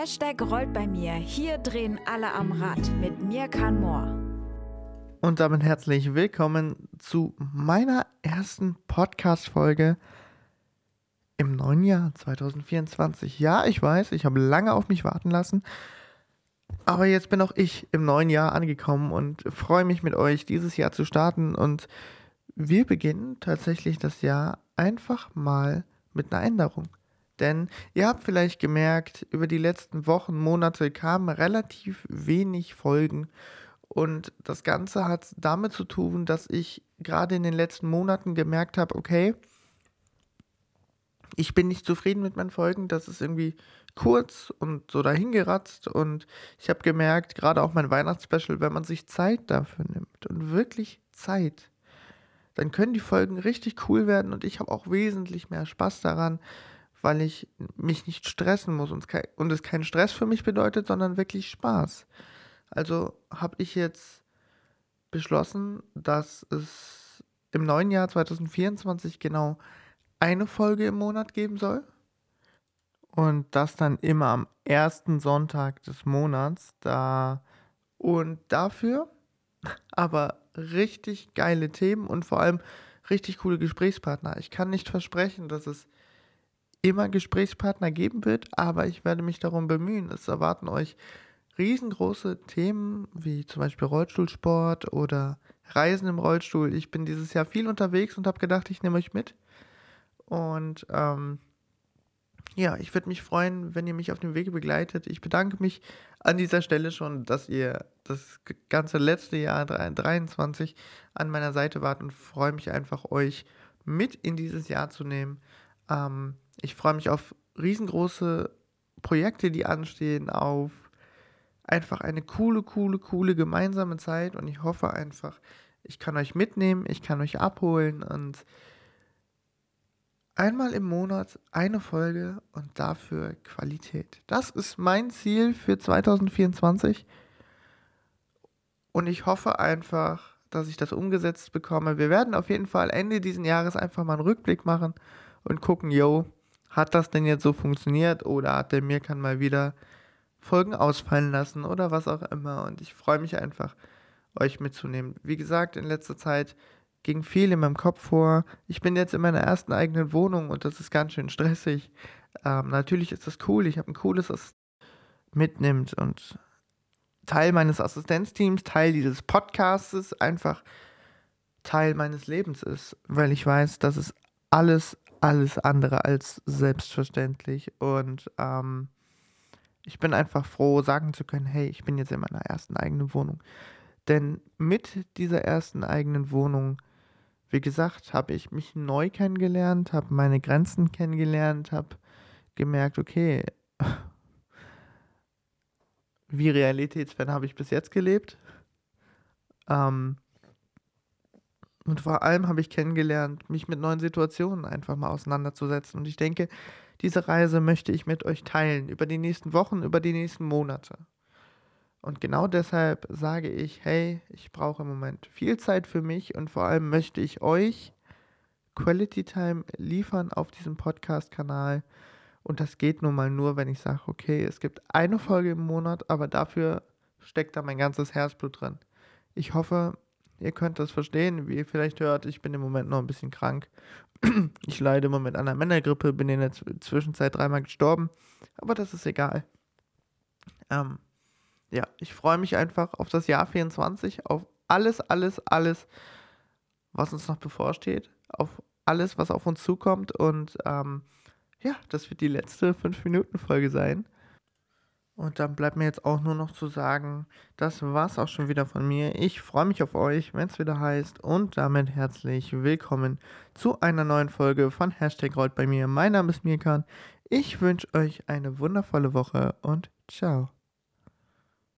Hashtag rollt bei mir. Hier drehen alle am Rad mit mir kann Moore. Und damit herzlich willkommen zu meiner ersten Podcast-Folge im neuen Jahr 2024. Ja, ich weiß, ich habe lange auf mich warten lassen. Aber jetzt bin auch ich im neuen Jahr angekommen und freue mich mit euch dieses Jahr zu starten. Und wir beginnen tatsächlich das Jahr einfach mal mit einer Änderung. Denn ihr habt vielleicht gemerkt, über die letzten Wochen, Monate kamen relativ wenig Folgen. Und das Ganze hat damit zu tun, dass ich gerade in den letzten Monaten gemerkt habe, okay, ich bin nicht zufrieden mit meinen Folgen. Das ist irgendwie kurz und so dahingeratzt. Und ich habe gemerkt, gerade auch mein Weihnachtsspecial, wenn man sich Zeit dafür nimmt und wirklich Zeit, dann können die Folgen richtig cool werden. Und ich habe auch wesentlich mehr Spaß daran, weil ich mich nicht stressen muss und es, kein, und es keinen Stress für mich bedeutet, sondern wirklich Spaß. Also habe ich jetzt beschlossen, dass es im neuen Jahr 2024 genau eine Folge im Monat geben soll. Und das dann immer am ersten Sonntag des Monats. Da und dafür aber richtig geile Themen und vor allem richtig coole Gesprächspartner. Ich kann nicht versprechen, dass es immer Gesprächspartner geben wird, aber ich werde mich darum bemühen. Es erwarten euch riesengroße Themen wie zum Beispiel Rollstuhlsport oder Reisen im Rollstuhl. Ich bin dieses Jahr viel unterwegs und habe gedacht, ich nehme euch mit. Und ähm, ja, ich würde mich freuen, wenn ihr mich auf dem Wege begleitet. Ich bedanke mich an dieser Stelle schon, dass ihr das ganze letzte Jahr 2023 an meiner Seite wart und freue mich einfach, euch mit in dieses Jahr zu nehmen. Ähm, ich freue mich auf riesengroße Projekte, die anstehen, auf einfach eine coole, coole, coole gemeinsame Zeit und ich hoffe einfach, ich kann euch mitnehmen, ich kann euch abholen und einmal im Monat eine Folge und dafür Qualität. Das ist mein Ziel für 2024 und ich hoffe einfach, dass ich das umgesetzt bekomme. Wir werden auf jeden Fall Ende dieses Jahres einfach mal einen Rückblick machen und gucken, yo, hat das denn jetzt so funktioniert oder hat der Mirkan mal wieder Folgen ausfallen lassen oder was auch immer. Und ich freue mich einfach, euch mitzunehmen. Wie gesagt, in letzter Zeit ging viel in meinem Kopf vor. Ich bin jetzt in meiner ersten eigenen Wohnung und das ist ganz schön stressig. Ähm, natürlich ist das cool. Ich habe ein cooles Assist mitnimmt und Teil meines Assistenzteams, Teil dieses Podcasts, einfach Teil meines Lebens ist, weil ich weiß, dass es alles alles andere als selbstverständlich. Und ähm, ich bin einfach froh, sagen zu können, hey, ich bin jetzt in meiner ersten eigenen Wohnung. Denn mit dieser ersten eigenen Wohnung, wie gesagt, habe ich mich neu kennengelernt, habe meine Grenzen kennengelernt, habe gemerkt, okay, wie realitätsfern habe ich bis jetzt gelebt. Ähm, und vor allem habe ich kennengelernt, mich mit neuen Situationen einfach mal auseinanderzusetzen. Und ich denke, diese Reise möchte ich mit euch teilen, über die nächsten Wochen, über die nächsten Monate. Und genau deshalb sage ich, hey, ich brauche im Moment viel Zeit für mich und vor allem möchte ich euch Quality Time liefern auf diesem Podcast-Kanal. Und das geht nun mal nur, wenn ich sage, okay, es gibt eine Folge im Monat, aber dafür steckt da mein ganzes Herzblut drin. Ich hoffe, Ihr könnt das verstehen, wie ihr vielleicht hört, ich bin im Moment noch ein bisschen krank. Ich leide im Moment an einer Männergrippe, bin in der Zwischenzeit dreimal gestorben, aber das ist egal. Ähm, ja, ich freue mich einfach auf das Jahr 24, auf alles, alles, alles, was uns noch bevorsteht, auf alles, was auf uns zukommt und ähm, ja, das wird die letzte 5-Minuten-Folge sein. Und dann bleibt mir jetzt auch nur noch zu sagen, das war's auch schon wieder von mir. Ich freue mich auf euch, wenn es wieder heißt. Und damit herzlich willkommen zu einer neuen Folge von Hashtag Rollt bei mir. Mein Name ist Mirkan. Ich wünsche euch eine wundervolle Woche und ciao.